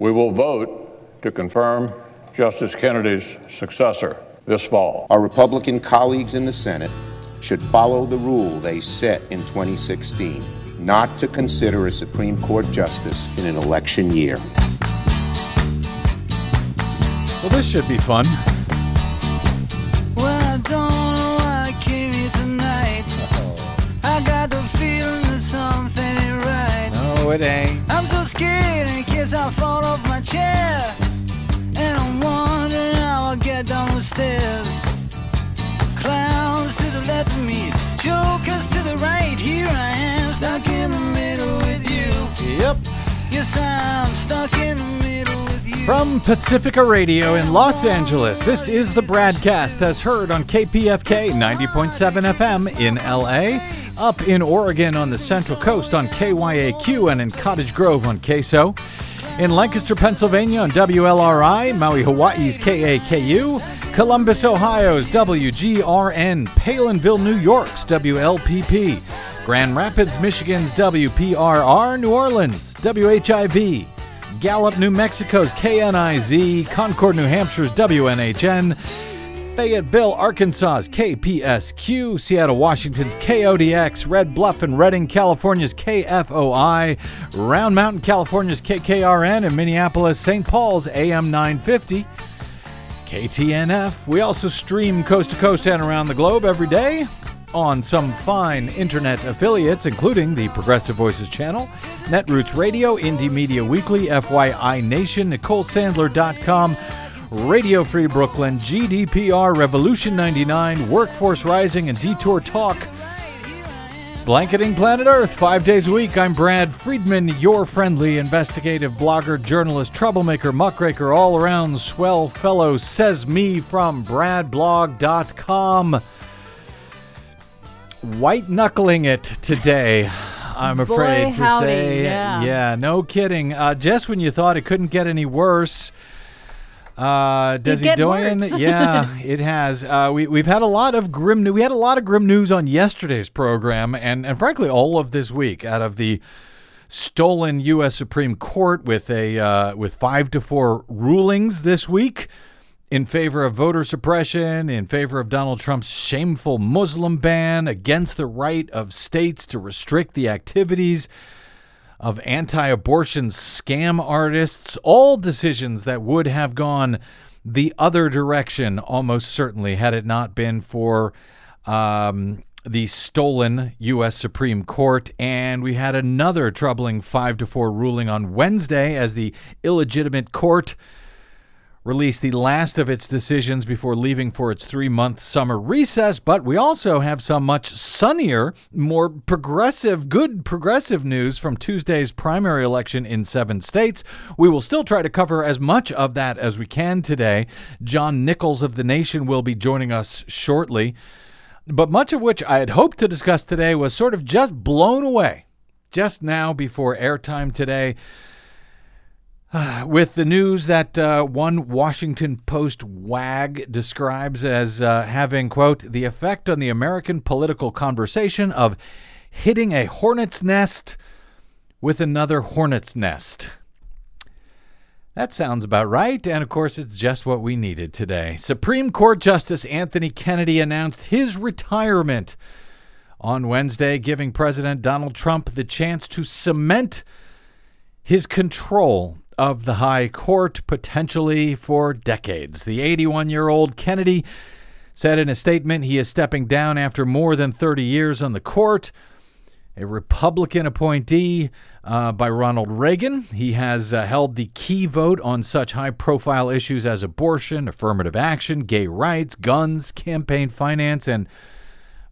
We will vote to confirm Justice Kennedy's successor this fall. Our Republican colleagues in the Senate should follow the rule they set in 2016 not to consider a Supreme Court justice in an election year. Well, this should be fun. Well, I don't know why I came here tonight. I got the feeling that something ain't right. No, it ain't. I'm so scared in case I fall off my chair. And I'm wondering how I'll get down the stairs. Clowns to the left of me, jokers to the right. Here I am, stuck in the middle with you. Yep. Yes, I'm stuck in the middle with you. From Pacifica Radio in Los Angeles, this is the Bradcast as heard on KPFK 90.7 FM in LA, up in Oregon on the Central Coast on KYAQ, and in Cottage Grove on KSO. In Lancaster, Pennsylvania on WLRI, Maui, Hawaii's KAKU, Columbus, Ohio's WGRN, Palenville, New York's WLPP, Grand Rapids, Michigan's WPRR, New Orleans, WHIV, Gallup, New Mexico's KNIZ, Concord, New Hampshire's WNHN, Fayetteville, Arkansas's KPSQ, Seattle, Washington's KODX, Red Bluff and Redding, California's KFOI, Round Mountain, California's KKRN, and Minneapolis, St. Paul's AM 950. KTNF. We also stream coast to coast and around the globe every day on some fine internet affiliates, including the Progressive Voices channel, Netroots Radio, Indie Media Weekly, FYI Nation, NicoleSandler.com, Radio Free Brooklyn, GDPR, Revolution 99, Workforce Rising, and Detour Talk. Blanketing Planet Earth five days a week. I'm Brad Friedman, your friendly investigative blogger, journalist, troublemaker, muckraker, all around swell fellow, says me from bradblog.com. White knuckling it today. I'm afraid Boy, to howdy, say, yeah. no kidding. Uh, just when you thought it couldn't get any worse, uh, does he get doing? worse. yeah, it has. Uh, we we've had a lot of grim. news. We had a lot of grim news on yesterday's program, and and frankly, all of this week out of the stolen U.S. Supreme Court with a uh, with five to four rulings this week in favor of voter suppression, in favor of Donald Trump's shameful Muslim ban, against the right of states to restrict the activities of anti abortion scam artists, all decisions that would have gone the other direction almost certainly had it not been for um, the stolen U.S. Supreme Court. And we had another troubling 5 to 4 ruling on Wednesday as the illegitimate court released the last of its decisions before leaving for its three month summer recess. But we also have some much sunnier, more progressive, good progressive news from Tuesday's primary election in seven states. We will still try to cover as much of that as we can today. John Nichols of The Nation will be joining us shortly. But much of which I had hoped to discuss today was sort of just blown away just now before airtime today with the news that uh, one Washington Post wag describes as uh, having, quote, the effect on the American political conversation of hitting a hornet's nest with another hornet's nest. That sounds about right, and of course, it's just what we needed today. Supreme Court Justice Anthony Kennedy announced his retirement on Wednesday, giving President Donald Trump the chance to cement his control of the High Court potentially for decades. The 81 year old Kennedy said in a statement he is stepping down after more than 30 years on the court. A Republican appointee uh, by Ronald Reagan. He has uh, held the key vote on such high profile issues as abortion, affirmative action, gay rights, guns, campaign finance, and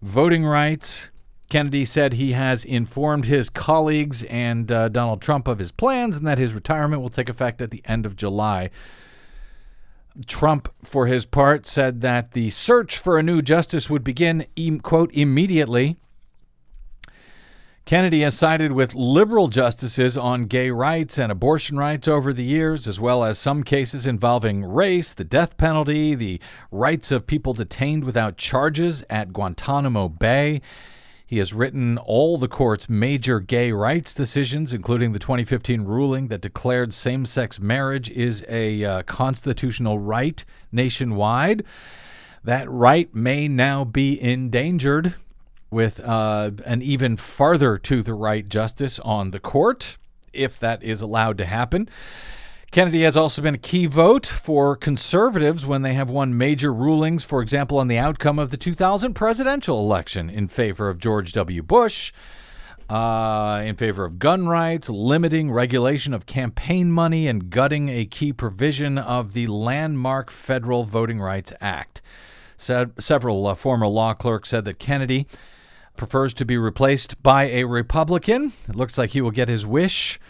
voting rights. Kennedy said he has informed his colleagues and uh, Donald Trump of his plans and that his retirement will take effect at the end of July. Trump, for his part, said that the search for a new justice would begin, quote, immediately. Kennedy has sided with liberal justices on gay rights and abortion rights over the years, as well as some cases involving race, the death penalty, the rights of people detained without charges at Guantanamo Bay. He has written all the court's major gay rights decisions, including the 2015 ruling that declared same sex marriage is a uh, constitutional right nationwide. That right may now be endangered with uh, an even farther to the right justice on the court, if that is allowed to happen. Kennedy has also been a key vote for conservatives when they have won major rulings, for example, on the outcome of the 2000 presidential election in favor of George W. Bush, uh, in favor of gun rights, limiting regulation of campaign money, and gutting a key provision of the landmark Federal Voting Rights Act. Said, several uh, former law clerks said that Kennedy prefers to be replaced by a Republican. It looks like he will get his wish.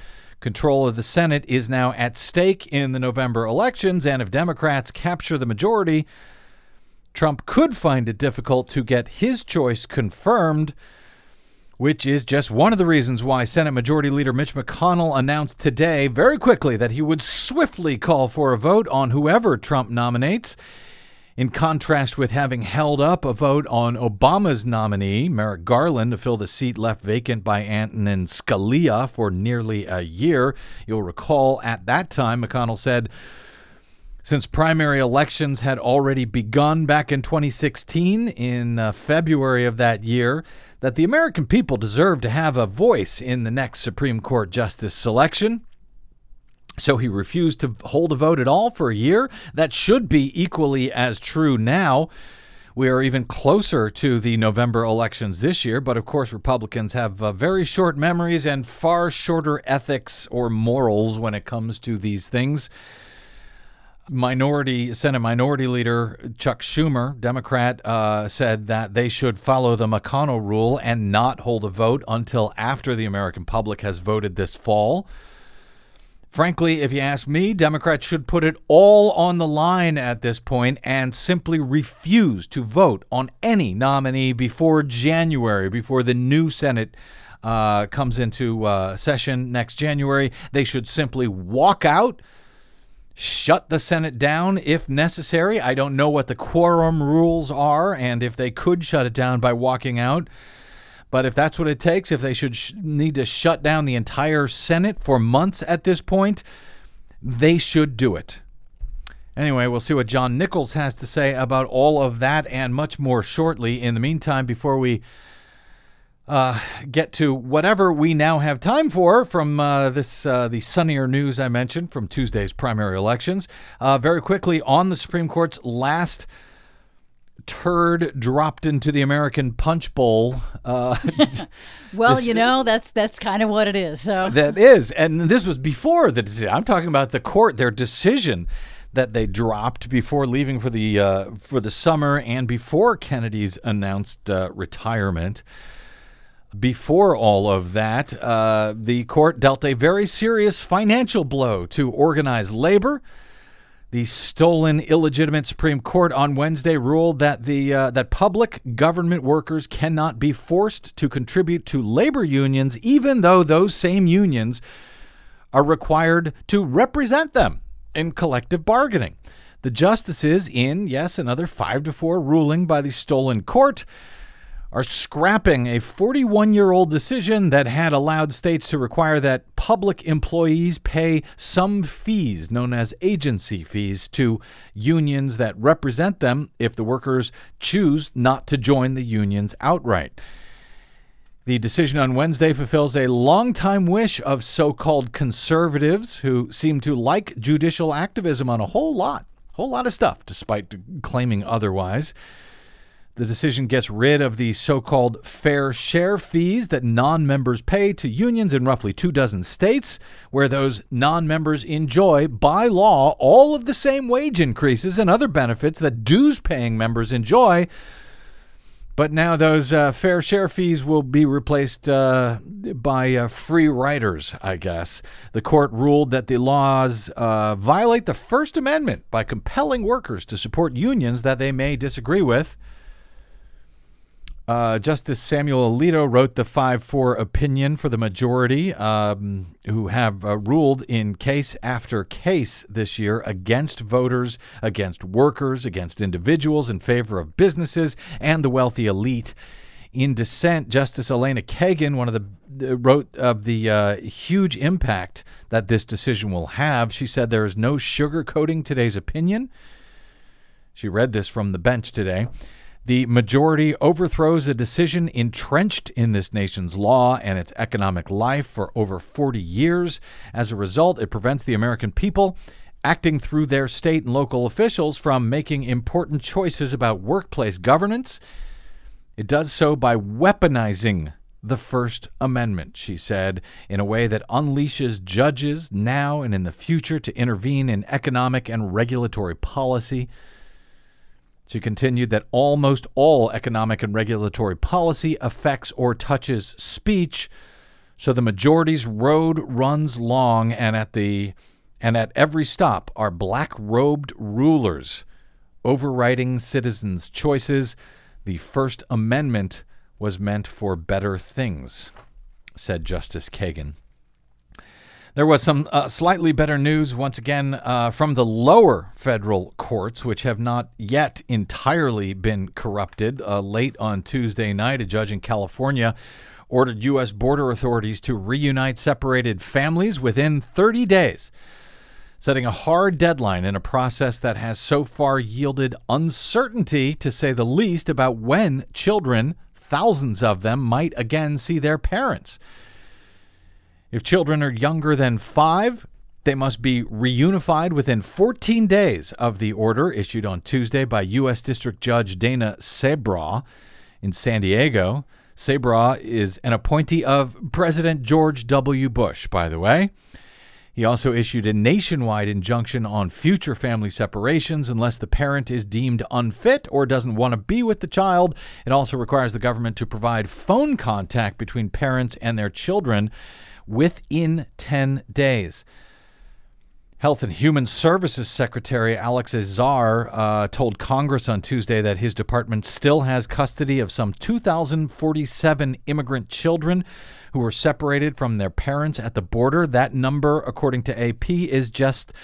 Control of the Senate is now at stake in the November elections, and if Democrats capture the majority, Trump could find it difficult to get his choice confirmed, which is just one of the reasons why Senate Majority Leader Mitch McConnell announced today, very quickly, that he would swiftly call for a vote on whoever Trump nominates in contrast with having held up a vote on Obama's nominee, Merrick Garland, to fill the seat left vacant by Antonin Scalia for nearly a year. You'll recall at that time, McConnell said, since primary elections had already begun back in 2016, in uh, February of that year, that the American people deserve to have a voice in the next Supreme Court justice selection. So he refused to hold a vote at all for a year. That should be equally as true now. We are even closer to the November elections this year, but of course, Republicans have uh, very short memories and far shorter ethics or morals when it comes to these things. Minority Senate Minority Leader Chuck Schumer, Democrat, uh, said that they should follow the McConnell rule and not hold a vote until after the American public has voted this fall. Frankly, if you ask me, Democrats should put it all on the line at this point and simply refuse to vote on any nominee before January, before the new Senate uh, comes into uh, session next January. They should simply walk out, shut the Senate down if necessary. I don't know what the quorum rules are and if they could shut it down by walking out. But if that's what it takes, if they should sh- need to shut down the entire Senate for months at this point, they should do it. Anyway, we'll see what John Nichols has to say about all of that and much more shortly. In the meantime, before we uh, get to whatever we now have time for from uh, this uh, the sunnier news I mentioned from Tuesday's primary elections, uh, very quickly on the Supreme Court's last turd dropped into the American Punch Bowl. Uh, well, this, you know that's that's kind of what it is. So that is, and this was before the decision. I'm talking about the court, their decision that they dropped before leaving for the uh, for the summer and before Kennedy's announced uh, retirement. Before all of that, uh, the court dealt a very serious financial blow to organized labor the stolen, illegitimate Supreme Court on Wednesday ruled that the uh, that public government workers cannot be forced to contribute to labor unions, even though those same unions are required to represent them in collective bargaining. The justices, in yes, another five to four ruling by the stolen court, are scrapping a 41 year old decision that had allowed states to require that public employees pay some fees, known as agency fees, to unions that represent them if the workers choose not to join the unions outright. The decision on Wednesday fulfills a longtime wish of so called conservatives who seem to like judicial activism on a whole lot, whole lot of stuff, despite claiming otherwise. The decision gets rid of the so called fair share fees that non members pay to unions in roughly two dozen states, where those non members enjoy, by law, all of the same wage increases and other benefits that dues paying members enjoy. But now those uh, fair share fees will be replaced uh, by uh, free riders, I guess. The court ruled that the laws uh, violate the First Amendment by compelling workers to support unions that they may disagree with. Uh, Justice Samuel Alito wrote the 5 4 opinion for the majority, um, who have uh, ruled in case after case this year against voters, against workers, against individuals, in favor of businesses and the wealthy elite In dissent, Justice Elena Kagan, one of the wrote of the uh, huge impact that this decision will have. She said there is no sugarcoating today's opinion. She read this from the bench today. The majority overthrows a decision entrenched in this nation's law and its economic life for over 40 years. As a result, it prevents the American people acting through their state and local officials from making important choices about workplace governance. It does so by weaponizing the First Amendment, she said, in a way that unleashes judges now and in the future to intervene in economic and regulatory policy. She continued that almost all economic and regulatory policy affects or touches speech, so the majority's road runs long and at the and at every stop are black-robed rulers overriding citizens' choices. The First Amendment was meant for better things, said Justice Kagan. There was some uh, slightly better news once again uh, from the lower federal courts, which have not yet entirely been corrupted. Uh, late on Tuesday night, a judge in California ordered U.S. border authorities to reunite separated families within 30 days, setting a hard deadline in a process that has so far yielded uncertainty, to say the least, about when children, thousands of them, might again see their parents. If children are younger than five, they must be reunified within 14 days of the order issued on Tuesday by U.S. District Judge Dana Sabraw in San Diego. Sabraw is an appointee of President George W. Bush, by the way. He also issued a nationwide injunction on future family separations unless the parent is deemed unfit or doesn't want to be with the child. It also requires the government to provide phone contact between parents and their children within 10 days. Health and Human Services Secretary Alex Azar uh, told Congress on Tuesday that his department still has custody of some 2,047 immigrant children who were separated from their parents at the border. That number, according to AP, is just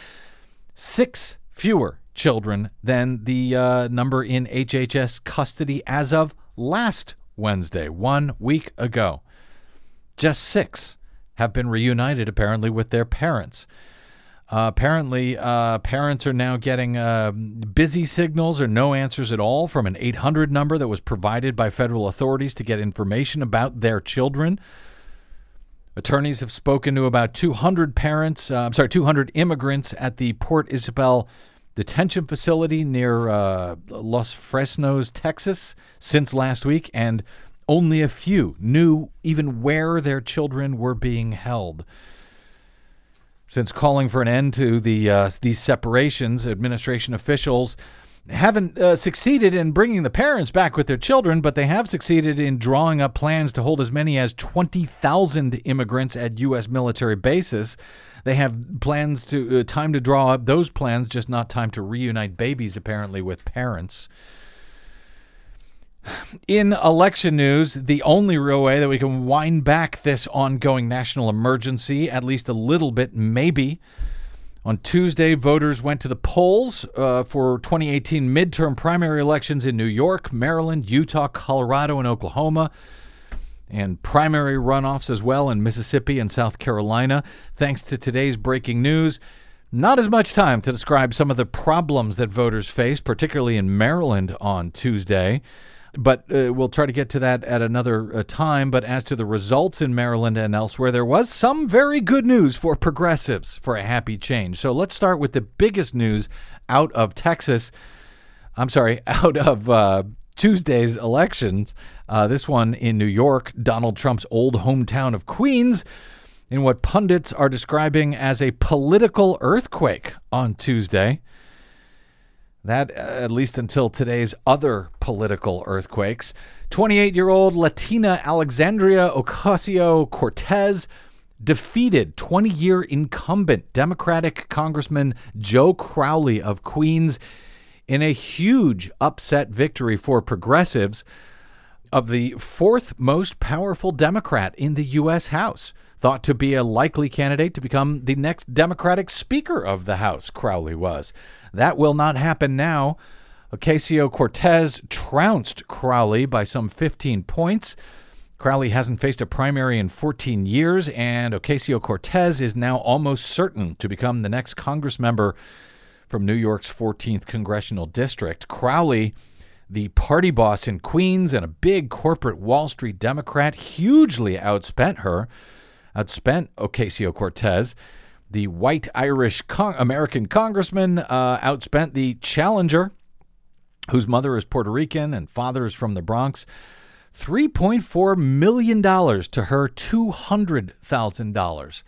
six fewer children than the uh, number in HHS custody as of last Wednesday, one week ago. Just six have been reunited apparently with their parents. Uh, apparently, uh, parents are now getting uh, busy signals or no answers at all from an 800 number that was provided by federal authorities to get information about their children. Attorneys have spoken to about 200 parents, uh, I'm sorry, 200 immigrants at the Port Isabel detention facility near uh, Los Fresnos, Texas, since last week, and only a few knew even where their children were being held. Since calling for an end to the uh, these separations, administration officials haven't uh, succeeded in bringing the parents back with their children, but they have succeeded in drawing up plans to hold as many as 20,000 immigrants at U.S. military bases. They have plans to uh, time to draw up those plans, just not time to reunite babies apparently with parents. In election news, the only real way that we can wind back this ongoing national emergency, at least a little bit, maybe. On Tuesday, voters went to the polls uh, for 2018 midterm primary elections in New York, Maryland, Utah, Colorado, and Oklahoma, and primary runoffs as well in Mississippi and South Carolina. Thanks to today's breaking news, not as much time to describe some of the problems that voters faced, particularly in Maryland on Tuesday. But uh, we'll try to get to that at another uh, time. But as to the results in Maryland and elsewhere, there was some very good news for progressives for a happy change. So let's start with the biggest news out of Texas. I'm sorry, out of uh, Tuesday's elections. Uh, this one in New York, Donald Trump's old hometown of Queens, in what pundits are describing as a political earthquake on Tuesday. That, uh, at least until today's other political earthquakes. 28 year old Latina Alexandria Ocasio Cortez defeated 20 year incumbent Democratic Congressman Joe Crowley of Queens in a huge upset victory for progressives of the fourth most powerful Democrat in the U.S. House. Thought to be a likely candidate to become the next Democratic Speaker of the House, Crowley was. That will not happen now. Ocasio Cortez trounced Crowley by some 15 points. Crowley hasn't faced a primary in 14 years, and Ocasio Cortez is now almost certain to become the next Congress member from New York's 14th congressional district. Crowley, the party boss in Queens and a big corporate Wall Street Democrat, hugely outspent her, outspent Ocasio Cortez. The white Irish American congressman uh, outspent the challenger, whose mother is Puerto Rican and father is from the Bronx. $3.4 million to her $200,000.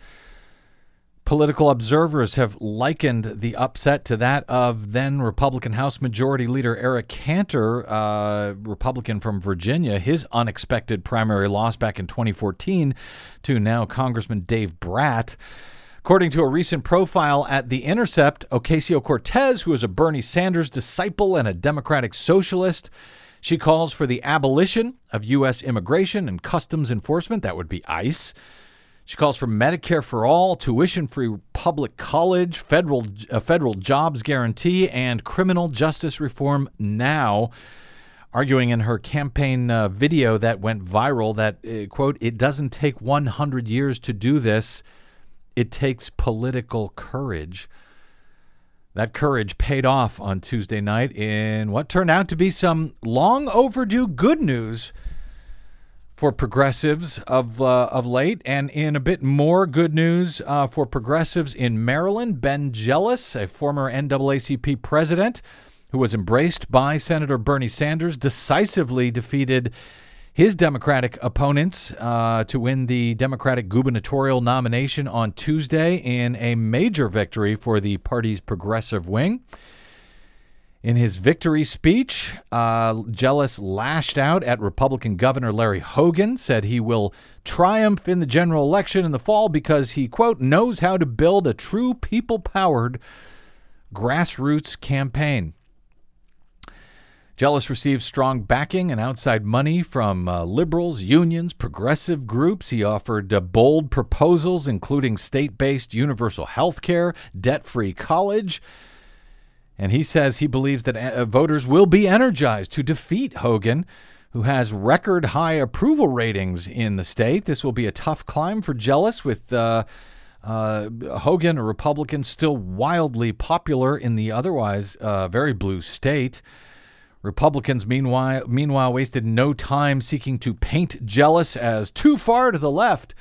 Political observers have likened the upset to that of then Republican House Majority Leader Eric Cantor, uh, Republican from Virginia, his unexpected primary loss back in 2014 to now Congressman Dave Brat. According to a recent profile at The Intercept, Ocasio Cortez, who is a Bernie Sanders disciple and a Democratic socialist, she calls for the abolition of U.S. immigration and customs enforcement, that would be ICE. She calls for Medicare for all, tuition-free public college, federal a federal jobs guarantee, and criminal justice reform now. Arguing in her campaign uh, video that went viral that uh, quote it doesn't take 100 years to do this, it takes political courage. That courage paid off on Tuesday night in what turned out to be some long overdue good news for progressives of uh, of late, and in a bit more good news uh, for progressives in Maryland. Ben Jealous, a former NAACP president who was embraced by Senator Bernie Sanders, decisively defeated his Democratic opponents uh, to win the Democratic gubernatorial nomination on Tuesday in a major victory for the party's progressive wing. In his victory speech, uh, Jealous lashed out at Republican Governor Larry Hogan, said he will triumph in the general election in the fall because he, quote, knows how to build a true people powered grassroots campaign. Jealous received strong backing and outside money from uh, liberals, unions, progressive groups. He offered uh, bold proposals, including state based universal health care, debt free college. And he says he believes that uh, voters will be energized to defeat Hogan, who has record high approval ratings in the state. This will be a tough climb for Jealous, with uh, uh, Hogan, a Republican, still wildly popular in the otherwise uh, very blue state. Republicans, meanwhile, meanwhile, wasted no time seeking to paint Jealous as too far to the left.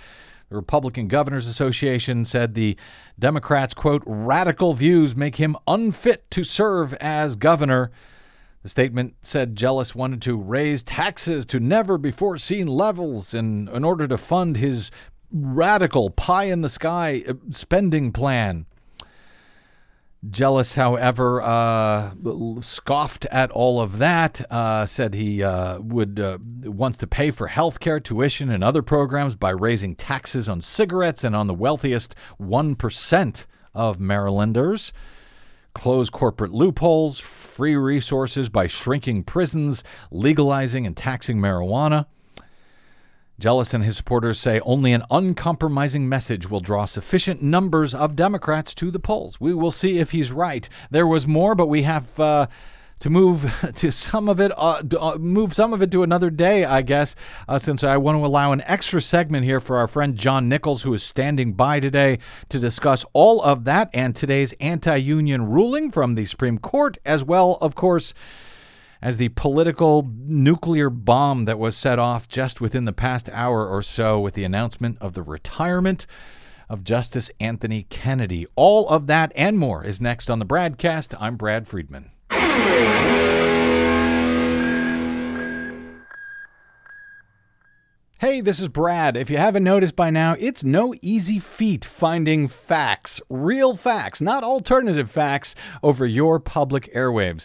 The Republican Governors Association said the Democrats' quote, radical views make him unfit to serve as governor. The statement said Jealous wanted to raise taxes to never before seen levels in, in order to fund his radical pie in the sky uh, spending plan. Jealous, however, uh, scoffed at all of that. Uh, said he uh, would uh, wants to pay for health care, tuition, and other programs by raising taxes on cigarettes and on the wealthiest one percent of Marylanders. Close corporate loopholes, free resources by shrinking prisons, legalizing and taxing marijuana. Jealous and his supporters say only an uncompromising message will draw sufficient numbers of Democrats to the polls. We will see if he's right. There was more, but we have uh, to move to some of it, uh, uh, move some of it to another day, I guess, uh, since I want to allow an extra segment here for our friend John Nichols, who is standing by today to discuss all of that and today's anti-union ruling from the Supreme Court, as well, of course as the political nuclear bomb that was set off just within the past hour or so with the announcement of the retirement of Justice Anthony Kennedy. All of that and more is next on the BradCast. I'm Brad Friedman. Hey, this is Brad. If you haven't noticed by now, it's no easy feat finding facts, real facts, not alternative facts, over your public airwaves.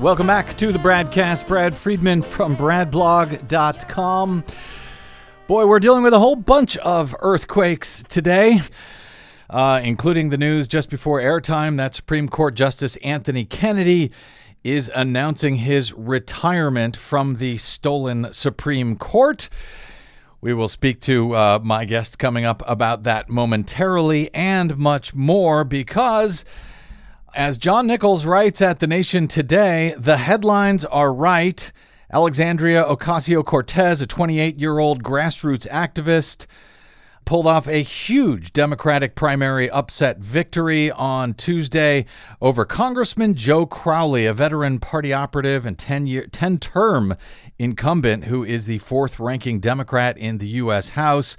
Welcome back to the BradCast. Brad Friedman from bradblog.com. Boy, we're dealing with a whole bunch of earthquakes today, uh, including the news just before airtime that Supreme Court Justice Anthony Kennedy is announcing his retirement from the stolen Supreme Court. We will speak to uh, my guest coming up about that momentarily and much more because, as John Nichols writes at The Nation today, the headlines are right. Alexandria Ocasio Cortez, a 28 year old grassroots activist, pulled off a huge Democratic primary upset victory on Tuesday over Congressman Joe Crowley, a veteran party operative and 10 year 10 term incumbent who is the fourth ranking Democrat in the US House.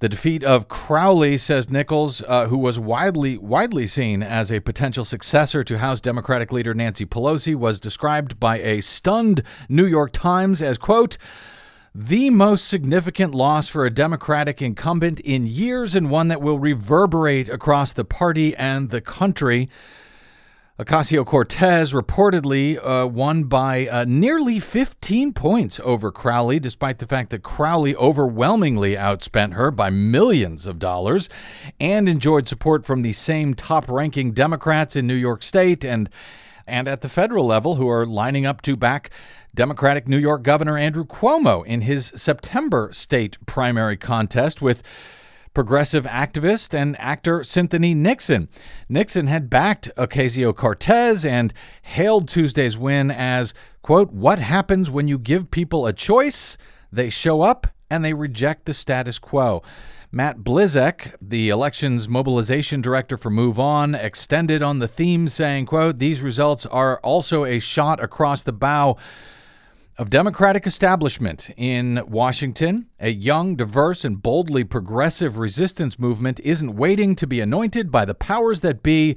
The defeat of Crowley, says Nichols, uh, who was widely widely seen as a potential successor to House Democratic leader Nancy Pelosi, was described by a stunned New York Times as quote the most significant loss for a Democratic incumbent in years and one that will reverberate across the party and the country. Ocasio Cortez reportedly uh, won by uh, nearly 15 points over Crowley, despite the fact that Crowley overwhelmingly outspent her by millions of dollars and enjoyed support from the same top ranking Democrats in New York State and, and at the federal level who are lining up to back Democratic New York Governor Andrew Cuomo in his September state primary contest with progressive activist and actor Cynthia Nixon. Nixon had backed Ocasio Cortez and hailed Tuesday's win as, quote, what happens when you give people a choice? They show up and they reject the status quo. Matt Blizek, the elections mobilization director for Move On, extended on the theme, saying, quote, these results are also a shot across the bow of Democratic establishment in Washington, a young, diverse, and boldly progressive resistance movement isn't waiting to be anointed by the powers that be.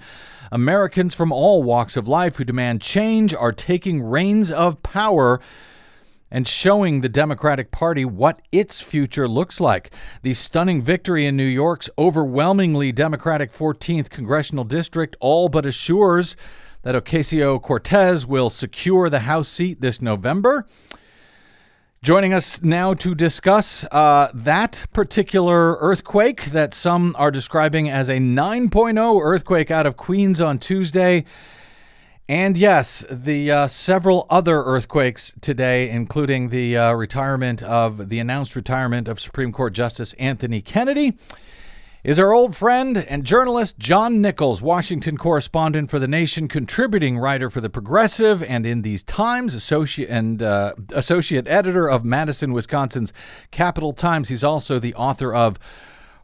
Americans from all walks of life who demand change are taking reins of power and showing the Democratic Party what its future looks like. The stunning victory in New York's overwhelmingly Democratic 14th congressional district all but assures that Ocasio Cortez will secure the House seat this November. Joining us now to discuss uh, that particular earthquake that some are describing as a 9.0 earthquake out of Queens on Tuesday. And yes, the uh, several other earthquakes today, including the uh, retirement of the announced retirement of Supreme Court Justice Anthony Kennedy is our old friend and journalist John Nichols, Washington correspondent for The Nation, contributing writer for The Progressive, and in these times, associate and uh, associate editor of Madison, Wisconsin's Capital Times. He's also the author of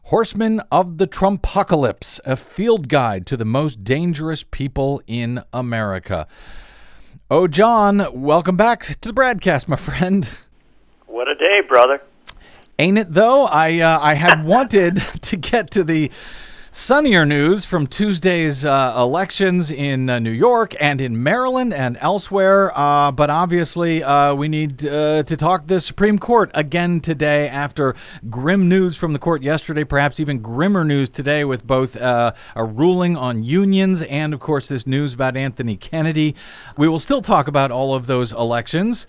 Horsemen of the Trumpocalypse, a field guide to the most dangerous people in America. Oh, John, welcome back to the BradCast, my friend. What a day, brother. Ain't it though? I uh, I had wanted to get to the sunnier news from Tuesday's uh, elections in uh, New York and in Maryland and elsewhere, uh, but obviously uh, we need uh, to talk the Supreme Court again today after grim news from the court yesterday, perhaps even grimmer news today with both uh, a ruling on unions and, of course, this news about Anthony Kennedy. We will still talk about all of those elections.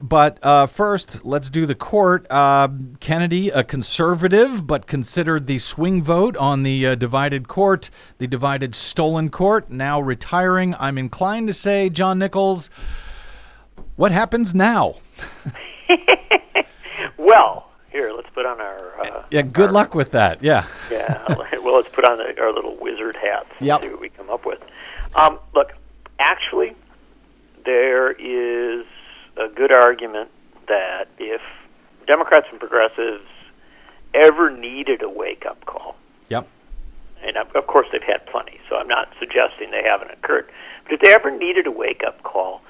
But uh, first, let's do the court. Uh, Kennedy, a conservative, but considered the swing vote on the uh, divided court, the divided stolen court, now retiring. I'm inclined to say, John Nichols, what happens now? Well, here, let's put on our. Uh, Yeah, good our- luck with that. Yeah. Yeah, well, let's put on the, our little wizard hats and Yep. see what we come up with. Um, look, actually, there is a good argument that if Democrats and progressives ever needed a wake up call, Yep. and of of course they've had plenty, so I'm not suggesting they haven't occurred, but if they ever needed a wake up call,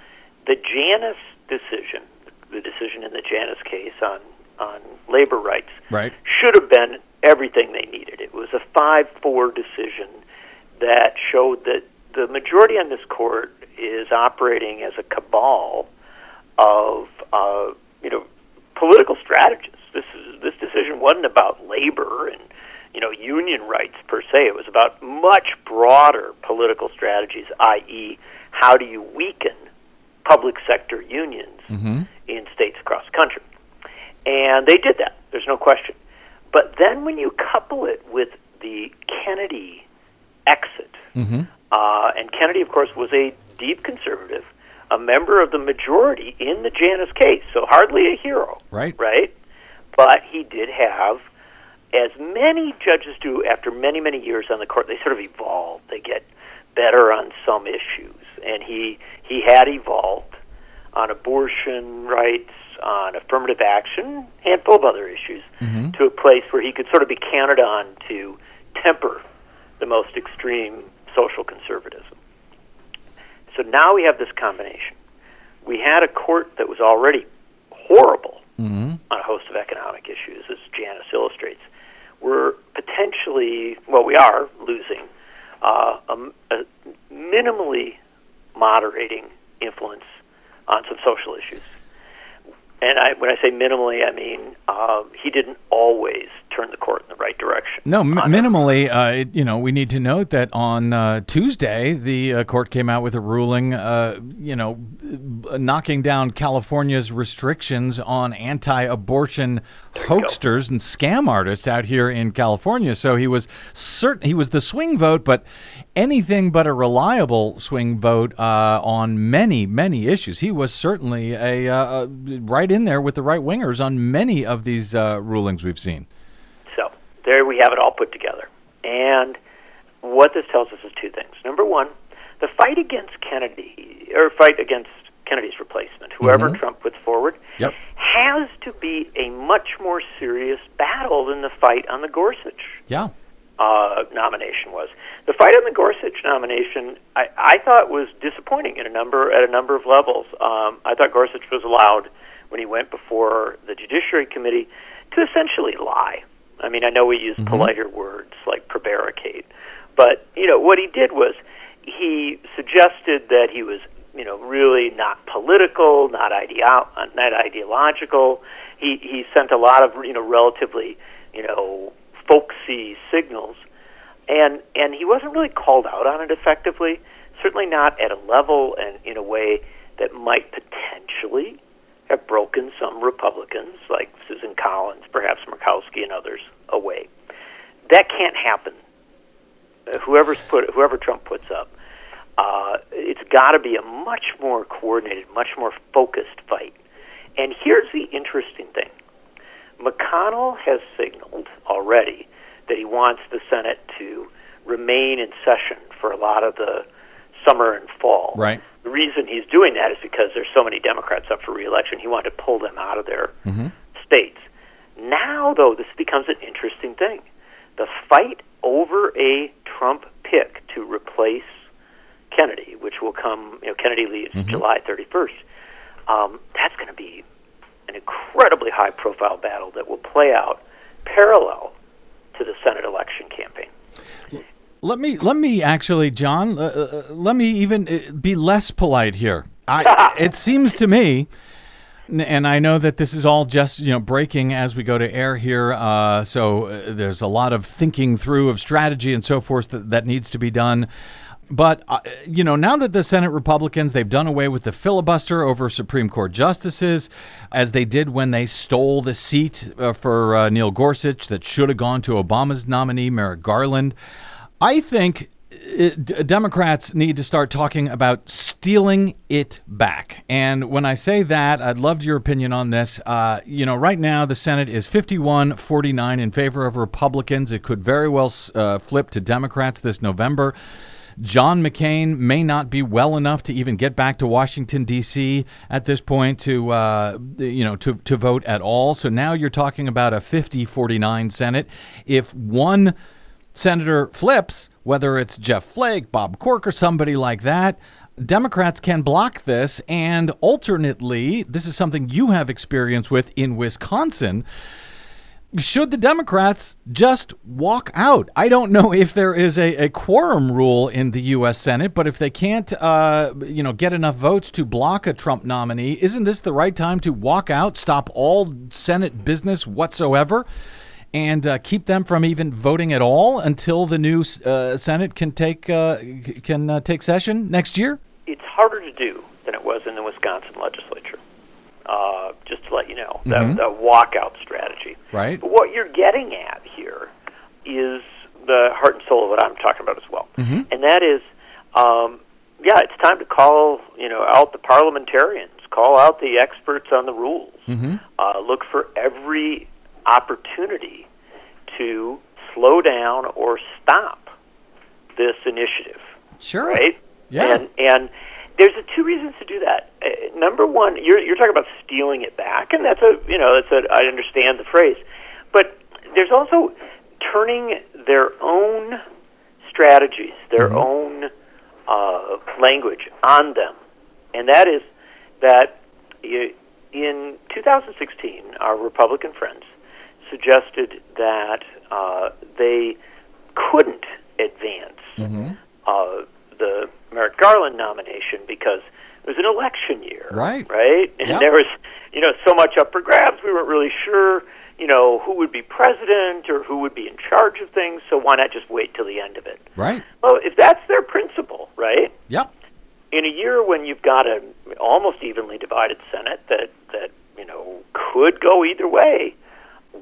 the Janus decision, the decision in the Janus case on, on labor rights, Right. should have been everything they needed. It was a 5 4 decision that showed that the majority on this court is operating as a cabal of, uh, you know, political strategists. This is this decision wasn't about labor and you know union rights per se. It was about much broader political strategies, i.e., how do you weaken public sector unions in states across the country? And they did that. There's no question. But then when you couple it with the Kennedy exit, uh, and Kennedy, of course, was a deep conservative, a member of the majority in the Janus case, so hardly a hero, Right. right? But he did have, as many judges do after many, many years on the court, they sort of evolve. They get better on some issues, and he he had evolved on abortion rights, on affirmative action, handful of other issues, mm-hmm. to a place where he could sort of be counted on to temper the most extreme social conservatism. So now we have this combination. We had a court that was already horrible on a host of economic issues, as Janus illustrates. We're potentially, well, we are losing uh, a, a minimally moderating influence on some social issues. And I, when I say minimally, I mean um, he didn't always turn the court in the right direction. No, m- minimally, uh, it, you know, we need to note that on uh, Tuesday, the uh, court came out with a ruling, uh, you know, knocking down California's restrictions on anti-abortion hoaxsters and scam artists out here in California. So he was certain he was the swing vote, but anything but a reliable swing vote uh, on many, many issues. He was certainly a uh, right in there with the right wingers on many of these uh, rulings we've seen. There we have it all put together. And what this tells us is two things. Number one, the fight against Kennedy, or fight against Kennedy's replacement, whoever Trump puts forward, Yep. has to be a much more serious battle than the fight on the Gorsuch Yeah. uh, nomination was. The fight on the Gorsuch nomination, I, I thought was disappointing in a number at a number of levels. Um, I thought Gorsuch was allowed when he went before the Judiciary Committee to essentially lie. I mean, I know we use politer words like prevaricate, but you know what he did was he suggested that he was you know really not political, not ideo- uh, not ideological. He he sent a lot of you know relatively you know folksy signals, and and he wasn't really called out on it effectively. Certainly not at a level and in a way that might potentially have broken some Republicans like Susan Collins, perhaps Murkowski, and others away. That can't happen. Whoever's put whoever Trump puts up, uh, it's got to be a much more coordinated, much more focused fight. And here's the interesting thing: McConnell has signaled already that he wants the Senate to remain in session for a lot of the summer and fall. Right. The reason he's doing that is because there's so many Democrats up for reelection. He wanted to pull them out of their states. Now, though, this becomes an interesting thing. The fight over a Trump pick to replace Kennedy, which will come, you know, Kennedy leaves July 31st. Um, that's going to be an incredibly high-profile battle that will play out parallel to the Senate election campaign. Let me let me actually, John. Uh, uh, let me even uh, be less polite here. I, it seems to me, and I know that this is all just you know breaking as we go to air here. Uh, so uh, there's a lot of thinking through of strategy and so forth that, that needs to be done. But uh, you know, now that the Senate Republicans they've done away with the filibuster over Supreme Court justices, as they did when they stole the seat uh, for uh, Neil Gorsuch that should have gone to Obama's nominee Merrick Garland. I think uh, d- Democrats need to start talking about stealing it back. And when I say that, I'd love your opinion on this. Uh, you know, right now the Senate is 51 49 in favor of Republicans. It could very well uh, flip to Democrats this November. John McCain may not be well enough to even get back to Washington D.C. at this point to uh, you know to to vote at all. So now you're talking about a 50-49 Senate. If one senator flips, whether it's Jeff Flake, Bob Corker, somebody like that, Democrats can block this. And alternately, this is something you have experience with in Wisconsin. Should the Democrats just walk out? I don't know if there is a, a quorum rule in the U.S. Senate, but if they can't, uh, you know, get enough votes to block a Trump nominee, isn't this the right time to walk out, stop all Senate business whatsoever? And uh, keep them from even voting at all until the new uh, Senate can take uh, can uh, take session next year? It's harder to do than it was in the Wisconsin legislature. Uh, just to let you know, the, the walkout strategy. Right. But what you're getting at here is the heart and soul of what I'm talking about as well, Mhm. and that is, um, yeah, it's time to call you know out the parliamentarians, call out the experts on the rules, Mm-hmm. uh, look for every opportunity to slow down or stop this initiative. Sure. Right. Yeah. And and there's a, two reasons to do that. Uh, number one, you're you're talking about stealing it back, and that's a you know that's a I understand the phrase, but there's also turning their own strategies, their Mhm. own uh, language on them, and that is that i- in 2016, our Republican friends suggested that uh, they couldn't advance Mm-hmm. uh, the Merrick Garland nomination because it was an election year, Right. Right, and Yep. there was, you know, so much up for grabs. We weren't really sure, you know, who would be president or who would be in charge of things. So why not just wait till the end of it? Right. Well, if that's their principle, right? Yep. In a year when you've got an almost evenly divided Senate that that you know could go either way,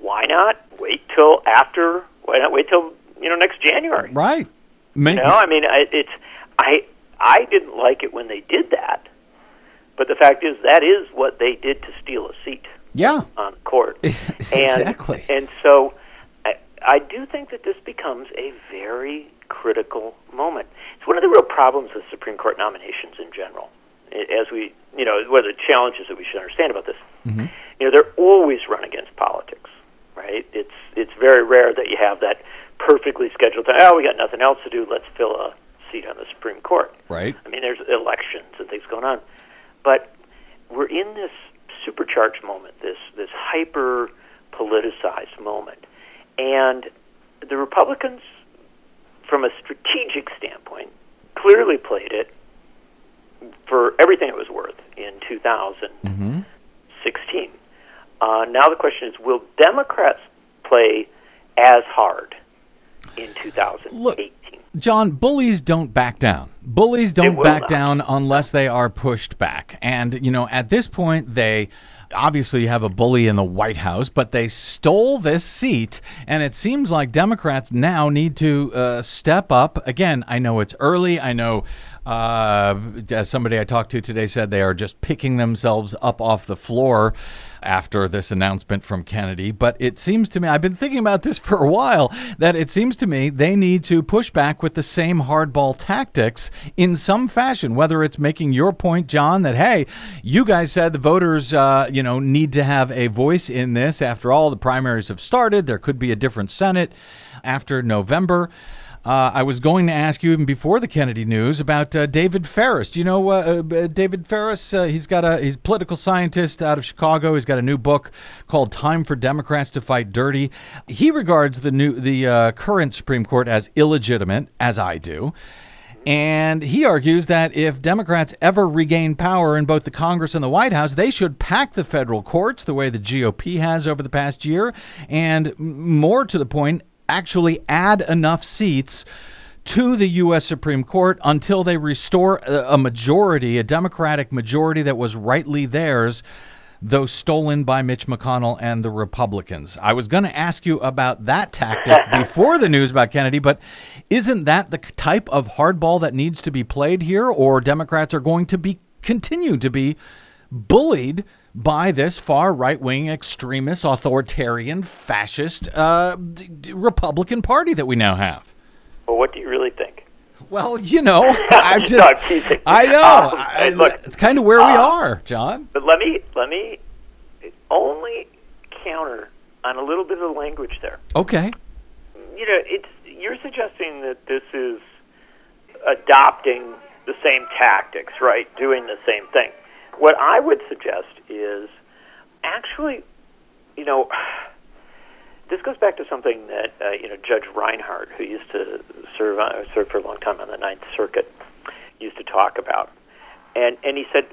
why not wait till after? Why not wait till you know next January? Right. Make, You know, I mean, I, it's I I didn't like it when they did that, but the fact is that is what they did to steal a seat yeah. on the court, Exactly. and so I I do think that this becomes a very critical moment. It's one of the real problems with Supreme Court nominations in general, as we you know what are the challenges that we should understand about this. Mhm. You know, they're always run against politics, right? It's it's very rare that you have that perfectly scheduled time. Oh, we got nothing else to do. Let's fill a seat on the Supreme Court. Right. I mean, there's elections and things going on, but we're in this supercharged moment, this this hyper politicized moment, and the Republicans, from a strategic standpoint, clearly played it for everything it was worth in 2016. Mm-hmm. Uh, now the question is, will Democrats play as hard in 2018? Look, John, bullies don't back down. Bullies don't back not. down unless they are pushed back. And, you know, at this point, they obviously have a bully in the White House, but they stole this seat. And it seems like Democrats now need to uh, step up. Again, I know it's early. I know, uh, as somebody I talked to today said, they are just picking themselves up off the floor after this announcement from Kennedy. But it seems to me, I've been thinking about this for a while, that it seems to me they need to push back with the same hardball tactics in some fashion, whether it's making your point, John, that, hey, you guys said the voters, uh, you know, need to have a voice in this. After all, the primaries have started. There could be a different Senate after November. Uh, I was going to ask you even before the Kennedy news about uh, David Faris. Do you know uh, uh, David Faris? Uh, he's got a he's a political scientist out of Chicago. He's got a new book called "Time for Democrats to Fight Dirty." He regards the new the uh, current Supreme Court as illegitimate, as I do. And he argues that if Democrats ever regain power in both the Congress and the White House, they should pack the federal courts the way the GOP has over the past year. And more to the point, actually add enough seats to the U.S. Supreme Court until they restore a, majority, a Democratic majority that was rightly theirs though stolen by Mitch McConnell and the Republicans. I was going to ask you about that tactic before the news about Kennedy, but isn't that the type of hardball that needs to be played here, or Democrats are going to be continue to be bullied by this far right wing extremist, authoritarian, fascist uh, d- d- Republican Party that we now have? Well, what do you really think? Well, you know, I No, just, I'm teasing. I know. Um, I, look, it's kind of where we uh, are, John. But let me let me only counter on a little bit of the language there. Okay. You know, it's you're suggesting that this is adopting the same tactics, right? Doing the same thing. What I would suggest is actually, you know, this goes back to something that uh, you know Judge Reinhardt, who used to serve on, served for a long time on the Ninth Circuit, used to talk about, and and he said,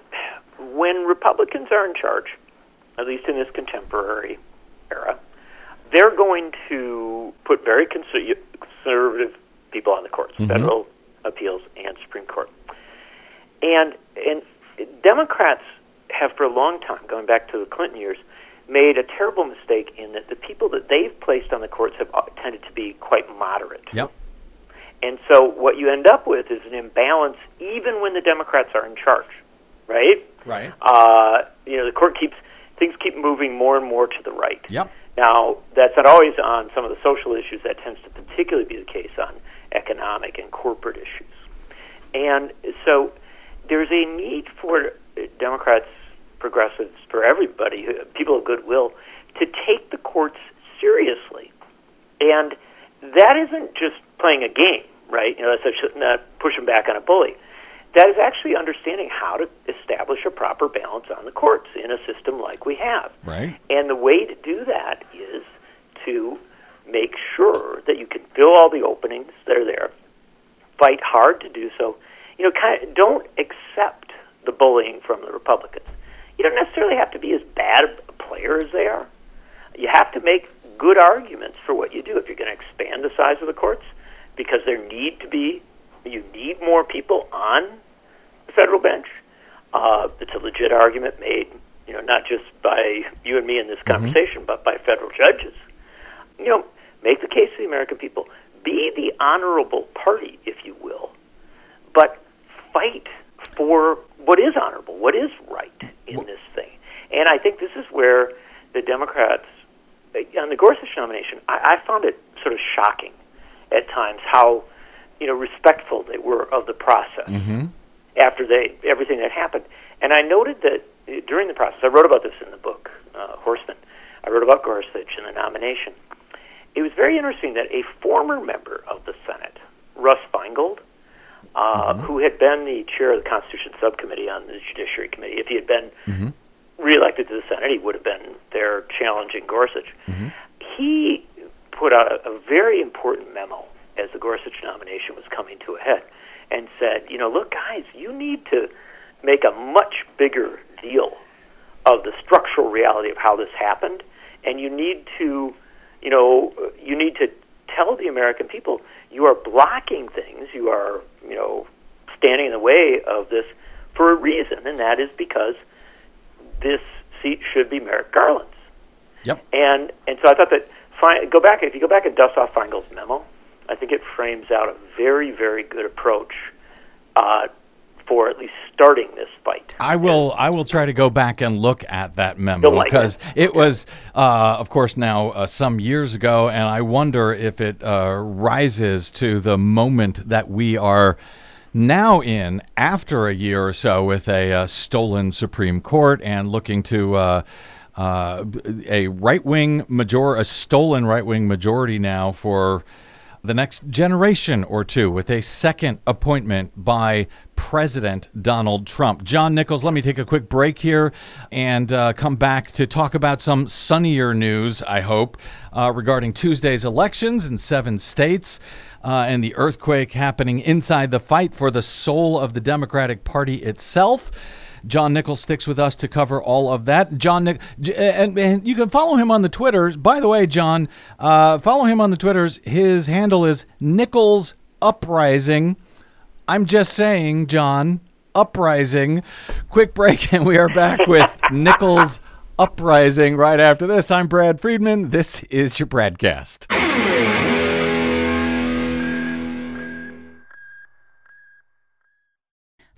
when Republicans are in charge, at least in this contemporary era, they're going to put very conservative people on the courts, federal appeals and Supreme Court, and and Democrats have for a long time, going back to the Clinton years, made a terrible mistake in that the people that they've placed on the courts have uh, tended to be quite moderate. Yep. And so what you end up with is an imbalance even when the Democrats are in charge, right? Right. Uh, you know, the court keeps things keep moving more and more to the right. Yep. Now, that's not always on some of the social issues. That tends to particularly be the case on economic and corporate issues. And so there's a need for Democrats, progressives, for everybody, people of goodwill, to take the courts seriously. And that isn't just playing a game, right? You know, that's not pushing back on a bully. That is actually understanding how to establish a proper balance on the courts in a system like we have. Right. And the way to do that is to make sure that you can fill all the openings that are there, fight hard to do so. You know, kind of don't accept the bullying from the Republicans. You don't necessarily have to be as bad a player as they are. You have to make good arguments for what you do if you're going to expand the size of the courts, because there need to be you need more people on the federal bench. Uh, it's a legit argument made, you know, not just by you and me in this conversation, but by federal judges. You know, make the case to the American people. Be the honorable party, if you will, but fight for what is honorable, what is right in this thing. And I think this is where the Democrats, on the Gorsuch nomination, I, I found it sort of shocking at times how, you know, respectful they were of the process after they everything that happened. And I noted that uh, during the process, I wrote about this in the book, uh, Horsemen. I wrote about Gorsuch and the nomination. It was very interesting that a former member of the Senate, Russ Feingold, uh, mm-hmm. who had been the chair of the Constitution Subcommittee on the Judiciary Committee, if he had been mm-hmm. reelected to the Senate, he would have been there challenging Gorsuch. Mm-hmm. He put out a, a very important memo as the Gorsuch nomination was coming to a head and said, you know, look, guys, you need to make a much bigger deal of the structural reality of how this happened, and you need to, you know, you need to tell the American people you are blocking things, you are, you know, standing in the way of this for a reason, and that is because this seat should be Merrick Garland's. Yep. And and so I thought that go back if you go back and dust off Feingold's memo, I think it frames out a very very good approach uh, for at least starting this fight. I will. I will try to go back and look at that memo You'll like it. because it was, uh, of course, now uh, some years ago, and I wonder if it uh, rises to the moment that we are now in after a year or so with a uh, stolen Supreme Court and looking to. Uh, uh, a right wing major, a stolen right wing majority now for the next generation or two with a second appointment by President Donald Trump. John Nichols, let me take a quick break here and uh, come back to talk about some sunnier news, I hope, uh, regarding Tuesday's elections in seven states. Uh, and the earthquake happening inside the fight for the soul of the Democratic Party itself. John Nichols sticks with us to cover all of that. John Nick, and, and you can follow him on the Twitters. By the way, John, uh, follow him on the Twitters. His handle is Nichols Uprising. I'm just saying, John, Uprising. Quick break, and we are back with Nichols Uprising right after this. I'm Brad Friedman. This is your BradCast.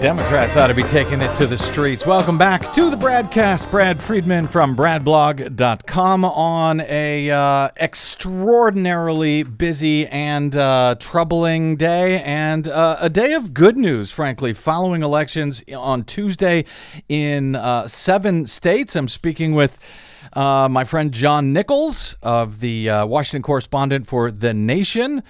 Democrats ought to be taking it to the streets. Welcome back to the BradCast. Brad Friedman from BradBlog.com on a uh, extraordinarily busy and uh, troubling day, and uh, a day of good news, frankly, following elections on Tuesday in uh, seven states. I'm speaking with. Uh, my friend John Nichols of the uh, Washington correspondent for The Nation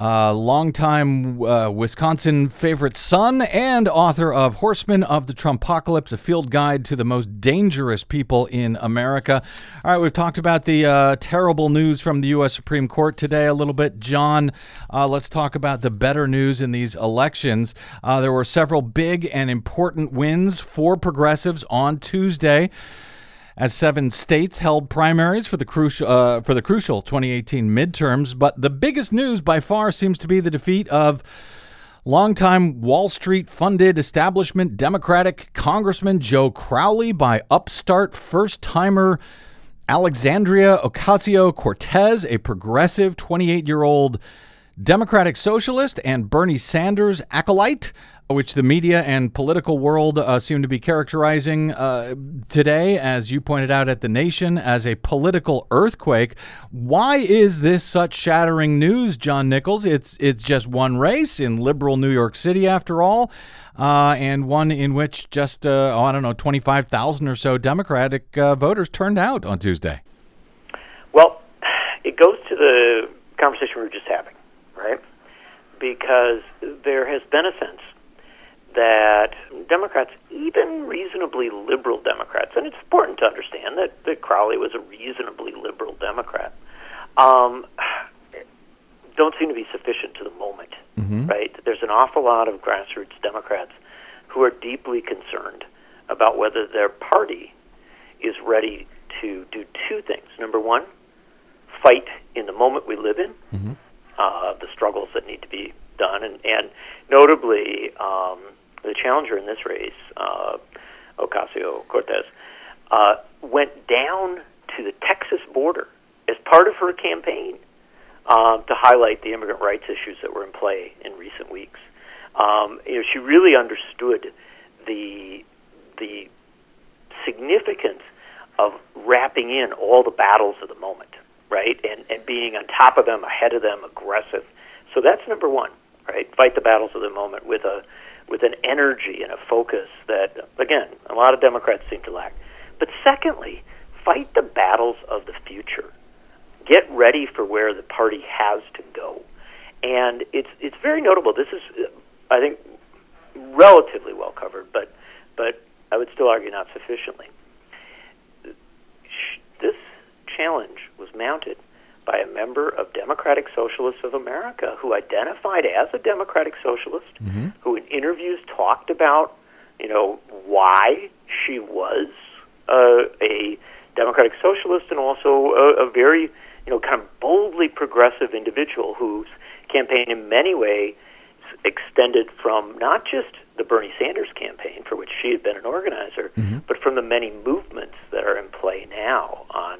uh, longtime uh, Wisconsin favorite son, and author of Horsemen of the Trumpocalypse, a field guide to the most dangerous people in America. All right, we've talked about the uh, terrible news from the U.S. Supreme Court today a little bit. John, uh, let's talk about the better news in these elections. Uh, there were several big and important wins for progressives on Tuesday as seven states held primaries for the crucial uh, for the crucial 2018 midterms. But the biggest news by far seems to be the defeat of longtime Wall Street funded establishment Democratic Congressman Joe Crowley by upstart first timer Alexandria Ocasio Cortez, a progressive 28 year old Democratic socialist and Bernie Sanders acolyte which the media and political world uh, seem to be characterizing uh, today, as you pointed out at The Nation, as a political earthquake. Why is this such shattering news, John Nichols? It's it's just one race in liberal New York City, after all, uh, and one in which just uh, oh, I don't know twenty five thousand or so Democratic uh, voters turned out on Tuesday. Well, it goes to the conversation we were just having, right? Because there has been a sense that Democrats, even reasonably liberal Democrats, and it's important to understand that, that Crowley was a reasonably liberal Democrat, um, don't seem to be sufficient to the moment, mm-hmm. right? There's an awful lot of grassroots Democrats who are deeply concerned about whether their party is ready to do two things. Number one, fight in the moment we live in, mm-hmm. Uh, the struggles that need to be done, and, and notably, um, the challenger in this race, uh, Ocasio Cortez, uh, went down to the Texas border as part of her campaign uh, to highlight the immigrant rights issues that were in play in recent weeks. Um, you know, she really understood the the significance of wrapping in all the battles of the moment, right, and and being on top of them, ahead of them, aggressive. So that's number one, right? Fight the battles of the moment with a with an energy and a focus that, again, a lot of Democrats seem to lack. But secondly, fight the battles of the future. Get ready for where the party has to go. And it's it's very notable. This is, I think, relatively well covered, but but I would still argue not sufficiently. This challenge was mounted by a member of Democratic Socialists of America who identified as a Democratic Socialist, mm-hmm. who in interviews talked about, you know, why she was uh, a Democratic Socialist and also a, a very, you know, kind of boldly progressive individual whose campaign in many ways extended from not just the Bernie Sanders campaign, for which she had been an organizer, mm-hmm. but from the many movements that are in play now on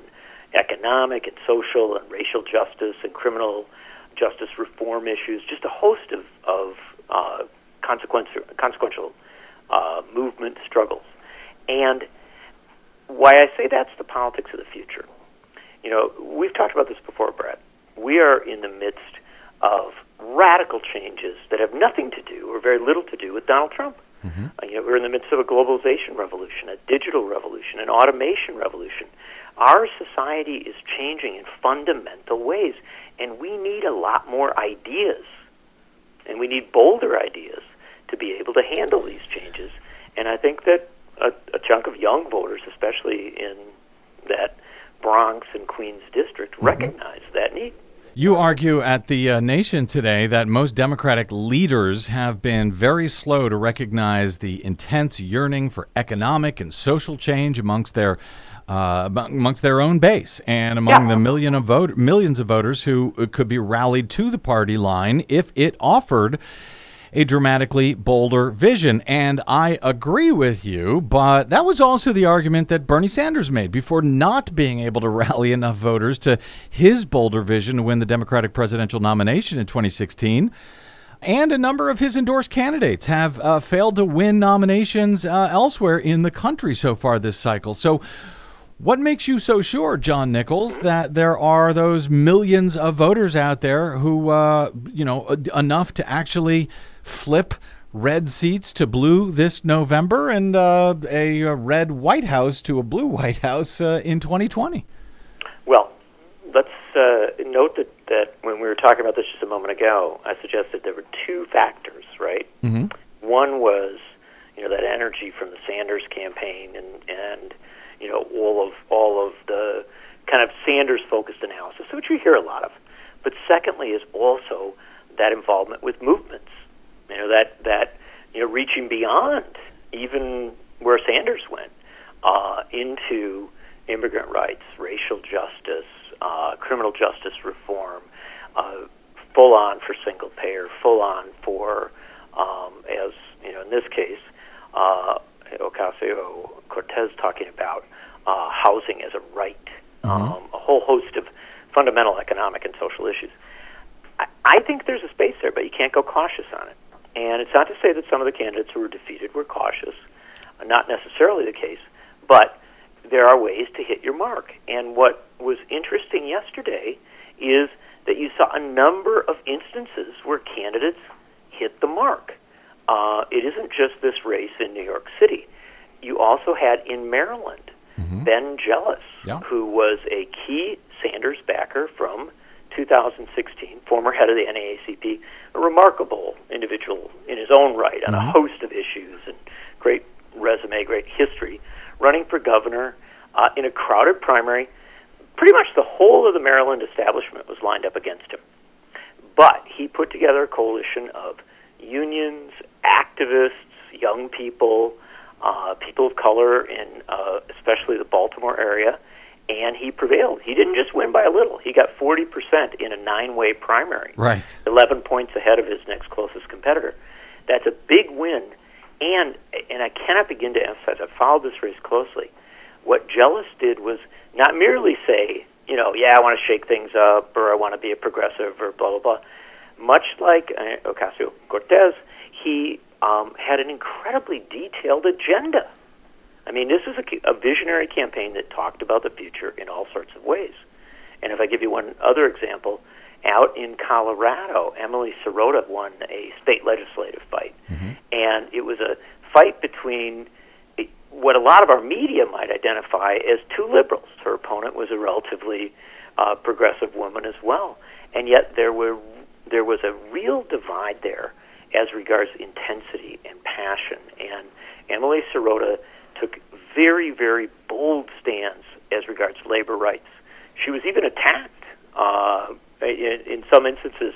economic and social and racial justice and criminal justice reform issues, just a host of, of uh, consequential, consequential uh, movement struggles. And why I say that's the politics of the future. You know, we've talked about this before, Brad. We are in the midst of radical changes that have nothing to do or very little to do with Donald Trump. Mm-hmm. Uh, you know, we're in the midst of a globalization revolution, a digital revolution, an automation revolution. Our society is changing in fundamental ways, and we need a lot more ideas, and we need bolder ideas to be able to handle these changes. And I think that a, a chunk of young voters, especially in that Bronx and Queens district, recognize that need. You argue at the uh, Nation today that most Democratic leaders have been very slow to recognize the intense yearning for economic and social change amongst their uh, amongst their own base and among Yeah. the million of vote, millions of voters who uh, could be rallied to the party line if it offered a dramatically bolder vision. And I agree with you, but that was also the argument that Bernie Sanders made before not being able to rally enough voters to his bolder vision to win the Democratic presidential nomination in 2016. And a number of his endorsed candidates have uh, failed to win nominations uh, elsewhere in the country so far this cycle. So, what makes you so sure, John Nichols, that there are those millions of voters out there who, uh, you know, e- enough to actually flip red seats to blue this November and uh, a, uh red White House to a blue White House uh, in 2020? Well, let's uh, note that, that when we were talking about this just a moment ago, I suggested there were two factors, right? Mm-hmm. One was, you know, that energy from the Sanders campaign and and you know all of all of the kind of Sanders focused analysis, which we hear a lot of. But secondly is also that involvement with movements. You know that that you know reaching beyond even where Sanders went uh, into immigrant rights, racial justice, uh, criminal justice reform, uh, full on for single payer, full on for, um, as you know, in this case, uh, Ocasio Cortez talking about uh, housing as a right, um, a whole host of fundamental economic and social issues. I, I think there's a space there, but you can't go cautious on it. And it's not to say that some of the candidates who were defeated were cautious, not necessarily the case, but there are ways to hit your mark. And what was interesting yesterday is that you saw a number of instances where candidates hit the mark. Uh, it isn't just this race in New York City. You also had in Maryland Ben Jealous, Yeah. who was a key Sanders backer from 2016, former head of the NAACP, a remarkable individual in his own right on a host of issues and great resume, great history, running for governor uh, in a crowded primary. Pretty much the whole of the Maryland establishment was lined up against him. But he put together a coalition of unions, activists, young people, uh, people of color in uh, especially the Baltimore area, and he prevailed. He didn't just win by a little. He got 40% in a nine-way primary. Right. 11 points ahead of his next closest competitor. That's a big win. And and I cannot begin to emphasize, I've followed this race closely. What Jealous did was not merely say, you know, yeah, I want to shake things up or I want to be a progressive or blah, blah, blah. Much like uh, Ocasio Cortez, he um, had an incredibly detailed agenda. I mean, this is a, a visionary campaign that talked about the future in all sorts of ways. And if I give you one other example, out in Colorado, Emily Sirota won a state legislative fight. And it was a fight between eh, what a lot of our media might identify as two liberals. Her opponent was a relatively uh, progressive woman as well. And yet there were there was a real divide there as regards intensity and passion. And Emily Sirota took very, very bold stands as regards labor rights. She was even attacked uh, in, in some instances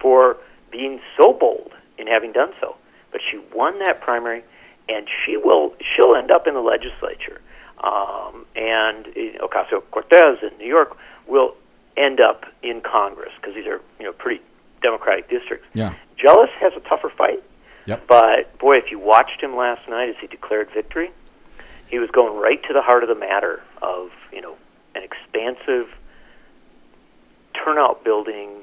for being so bold in having done so. But she won that primary, and she will she'll end up in the legislature. Um, and Ocasio Cortez in New York will end up in Congress because these are you know pretty Democratic districts. Yeah. Jealous has a tougher fight. Yep. But boy, if you watched him last night as he declared victory, he was going right to the heart of the matter of you know an expansive turnout building,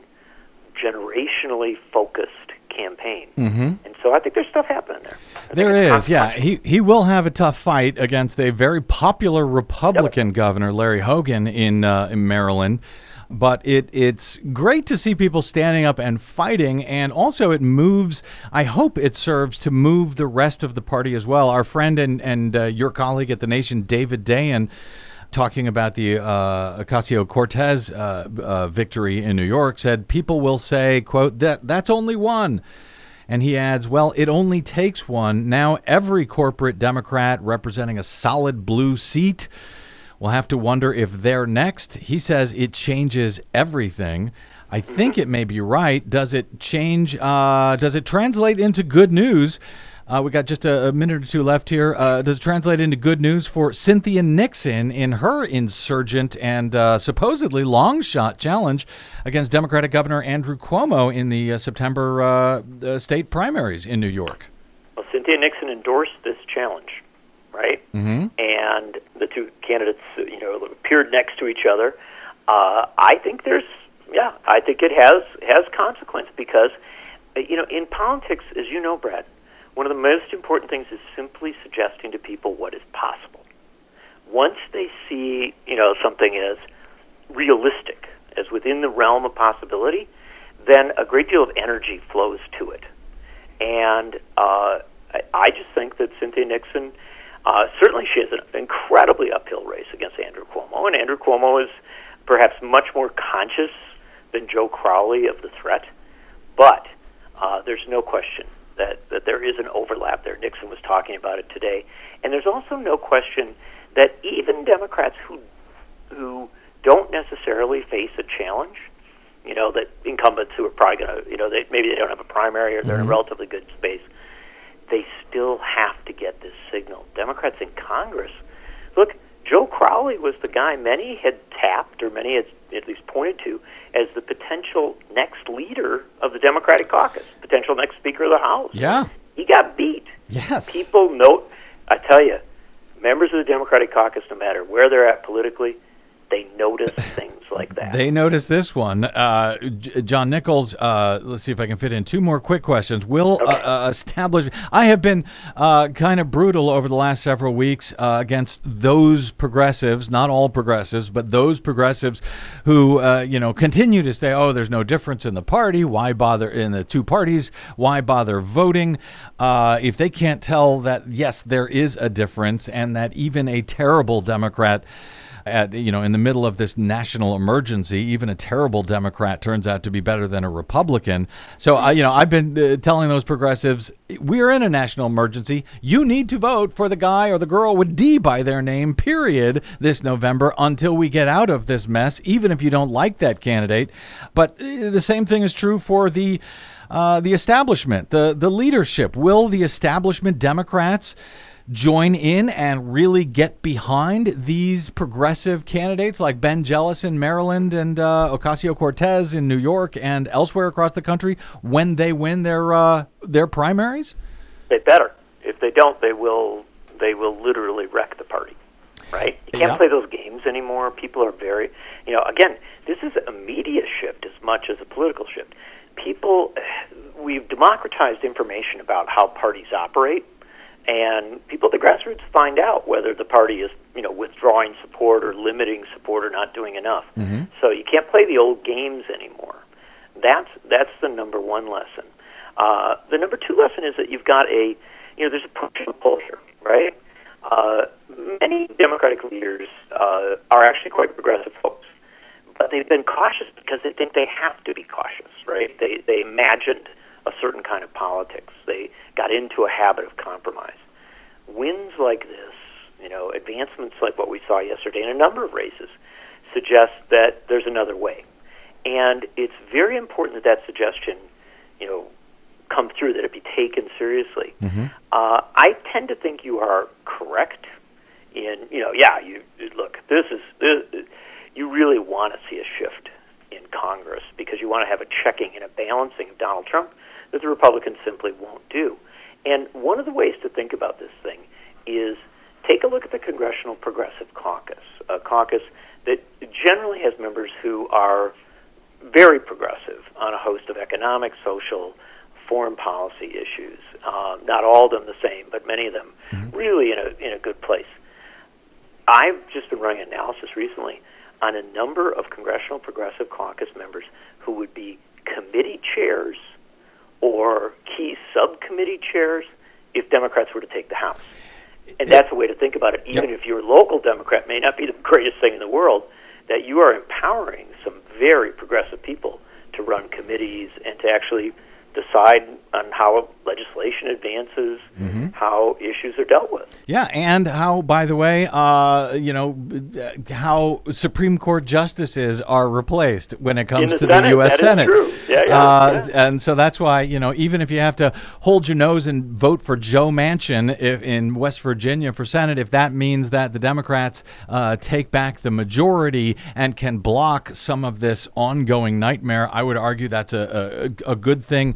generationally focused campaign. Mm-hmm. And so I think there's stuff happening there. I There is, yeah. He he will have a tough fight against a very popular Republican governor, Larry Hogan, in uh, in Maryland. But it it's great to see people standing up and fighting, and also it moves. I hope it serves to move the rest of the party as well. Our friend and and uh, your colleague at the Nation, David Dayen. Talking about the uh, Ocasio Cortez uh, uh, victory in New York, said people will say, "quote that that's only one," And he adds, well, it only takes one. Now, every corporate Democrat representing a solid blue seat will have to wonder if they're next. He says it changes everything. I think it may be right. Does it change? Uh, does it translate into good news? Uh, we got just a, a, minute or two left here. Uh, does it translate into good news for Cynthia Nixon in her insurgent and uh, supposedly long shot challenge against Democratic Governor Andrew Cuomo in the uh, September uh, state primaries in New York? Well, Cynthia Nixon endorsed this challenge, right? Mm-hmm. And the two candidates, you know, appeared next to each other. Uh, I think there's yeah, I think it has has consequence because you know in politics, as you know, Brad, one of the most important things is simply suggesting to people what is possible. Once they see you know something as realistic, as within the realm of possibility, then a great deal of energy flows to it. And uh, I, I just think that Cynthia Nixon. Uh, certainly, she has an incredibly uphill race against Andrew Cuomo, and Andrew Cuomo is perhaps much more conscious than Joe Crowley of the threat, but uh, there's no question that, that there is an overlap there. Nixon was talking about it today, and there's also no question that even Democrats who who don't necessarily face a challenge, you know, that incumbents who are probably going to, you know, they, maybe they don't have a primary or they're mm-hmm. in a relatively good space, they still have to get this signal. Democrats in Congress, look, Joe Crowley was the guy many had tapped, or many had at least pointed to, as the potential next leader of the Democratic caucus, potential next Speaker of the House. Yeah. He got beat. Yes. People note, I tell you, members of the Democratic caucus, no matter where they're at politically, they notice things like that. They notice this one. Uh, J- John Nichols, uh, let's see if I can fit in two more quick questions. Will uh, okay. uh, establish. I have been uh, kind of brutal over the last several weeks uh, against those progressives, not all progressives, but those progressives who, you know, continue to say, oh, there's no difference in the party. Why bother in the two parties? Why bother voting? if they can't tell that, yes, there is a difference and that even a terrible Democrat at you know in the middle of this national emergency, even a terrible Democrat turns out to be better than a Republican. So uh, you know I've been uh, telling those progressives we're in a national emergency. You need to vote for the guy or the girl with D by their name. Period. This November until we get out of this mess, even if you don't like that candidate. But uh, the same thing is true for the. Uh, the establishment, the the leadership. Will the establishment Democrats join in and really get behind these progressive candidates like Ben Jealous in Maryland and uh, Ocasio Cortez in New York and elsewhere across the country when they win their uh, their primaries? They better. If they don't, they will they will literally wreck the party. Right? You can't play those games anymore. People are very, you know. Again, this is a media shift as much as a political shift. People, we've democratized information about how parties operate and people at the grassroots find out whether the party is you know withdrawing support or limiting support or not doing enough. Mm-hmm. So you can't play the old games anymore. That's that's the number one lesson. Uh, the number two lesson is that you've got a you know there's a push and pull here, right? Uh, many Democratic leaders uh, are actually quite progressive folks, but they've been cautious because they think they have to be cautious, right? They they imagined a certain kind of politics. They got into a habit of compromise. Wins like this, you know, advancements like what we saw yesterday in a number of races, suggest that there's another way. And it's very important that that suggestion, you know, come through, that it be taken seriously. Mm-hmm. Uh, I tend to think you are correct in, you know, yeah, you look, this is, this, you really want to see a shift in Congress because you want to have a checking and a balancing of Donald Trump that the Republicans simply won't do. And one of the ways to think about this thing is take a look at the Congressional Progressive Caucus, a caucus that generally has members who are very progressive on a host of economic, social, foreign policy issues. Uh, not all of them the same, but many of them mm-hmm. really in a in a good place. I've just been running analysis recently on a number of Congressional Progressive Caucus members who would be committee chairs or key subcommittee chairs if Democrats were to take the House. And that's a way to think about it. Even yep. if your local Democrat may not be the greatest thing in the world, that you are empowering some very progressive people to run committees and to actually decide on how legislation advances, Mm-hmm. how issues are dealt with. Yeah, and how, by the way, uh, you know, how Supreme Court justices are replaced when it comes the to Senate, the U.S. Senate. true. Yeah, yeah, uh, yeah. And so that's why, you know, even if you have to hold your nose and vote for Joe Manchin if, in West Virginia for Senate, if that means that the Democrats uh, take back the majority and can block some of this ongoing nightmare, I would argue that's a, a, a good thing.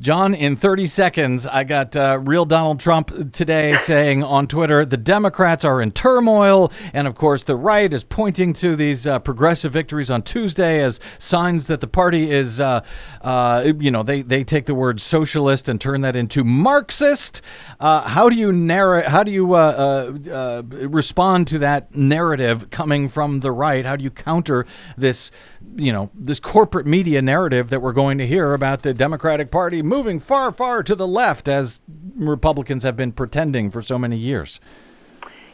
John, in 30 seconds, I got uh, real Donald Trump today saying on Twitter the Democrats are in turmoil. And of course, the right is pointing to these uh, progressive victories on Tuesday as signs that the party is, uh, uh, you know, they, they take the word socialist and turn that into Marxist. Uh, how do you narrate, how do you uh, respond to that narrative coming from the right? How do you counter this? you know this corporate media narrative that we're going to hear about the Democratic Party moving far, far to the left, as Republicans have been pretending for so many years.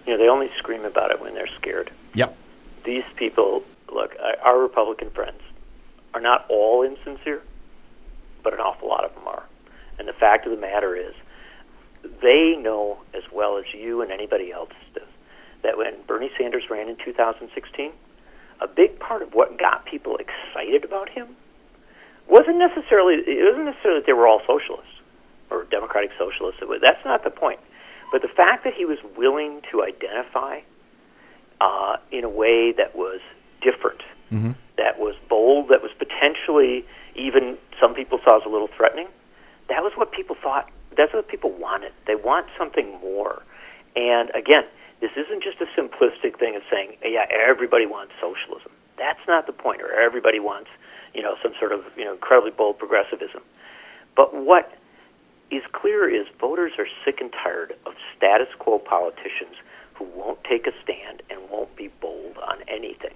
You know, they only scream about it when they're scared. Yep. These people, look, our Republican friends are not all insincere, but an awful lot of them are. And the fact of the matter is, they know as well as you and anybody else does that when Bernie Sanders ran in 2016, a big part of what got people excited about him wasn't necessarily it wasn't necessarily that they were all socialists or democratic socialists. Was- That's not the point. But the fact that he was willing to identify uh, in a way that was different, that was bold, that was potentially even some people saw as a little threatening. That was what people thought. That's what people wanted. They want something more. And again, this isn't just a simplistic thing of saying, yeah, everybody wants socialism. That's not the point, or everybody wants, you know, some sort of, you know, incredibly bold progressivism. But what is clear is voters are sick and tired of status quo politicians who won't take a stand and won't be bold on anything.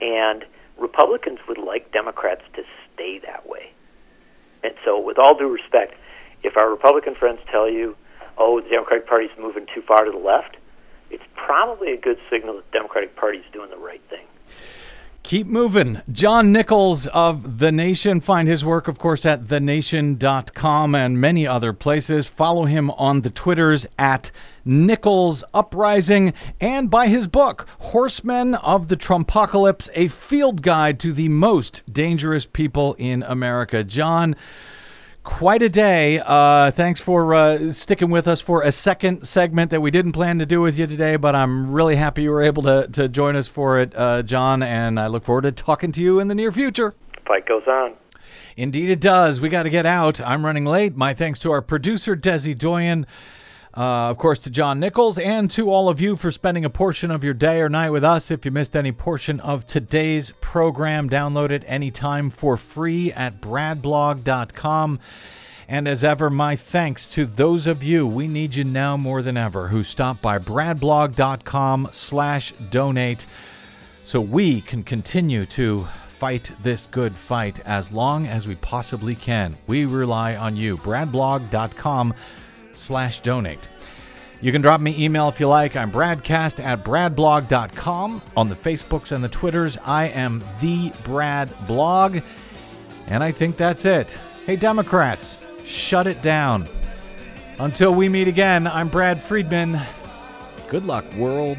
And Republicans would like Democrats to stay that way. And so, with all due respect, if our Republican friends tell you, oh, the Democratic Party's moving too far to the left, it's probably a good signal that the Democratic Party's doing the right thing. Keep moving. John Nichols of The Nation. Find his work, of course, at thenation.com and many other places. Follow him on the Twitters at Nichols Uprising and buy his book, Horsemen of the Trumpocalypse, a field guide to the most dangerous people in America. John, quite a day. Uh, thanks for uh, sticking with us for a second segment that we didn't plan to do with you today, but I'm really happy you were able to, to join us for it, uh, John, and I look forward to talking to you in the near future. Fight goes on. Indeed, it does. We got to get out. I'm running late. My thanks to our producer, Desi Doyen. Uh, of course, to John Nichols and to all of you for spending a portion of your day or night with us. If you missed any portion of today's program, download it anytime for free at bradblog.com. And as ever, my thanks to those of you, we need you now more than ever, who stop by bradblog.com slash donate so we can continue to fight this good fight as long as we possibly can. We rely on you. bradblog.com slash donate. You can drop me email if you like. I'm bradcast at bradblog.com. On the Facebooks and the Twitters, I am the Brad Blog. And I think that's it. Hey, Democrats, shut it down. Until we meet again, I'm Brad Friedman. Good luck, world.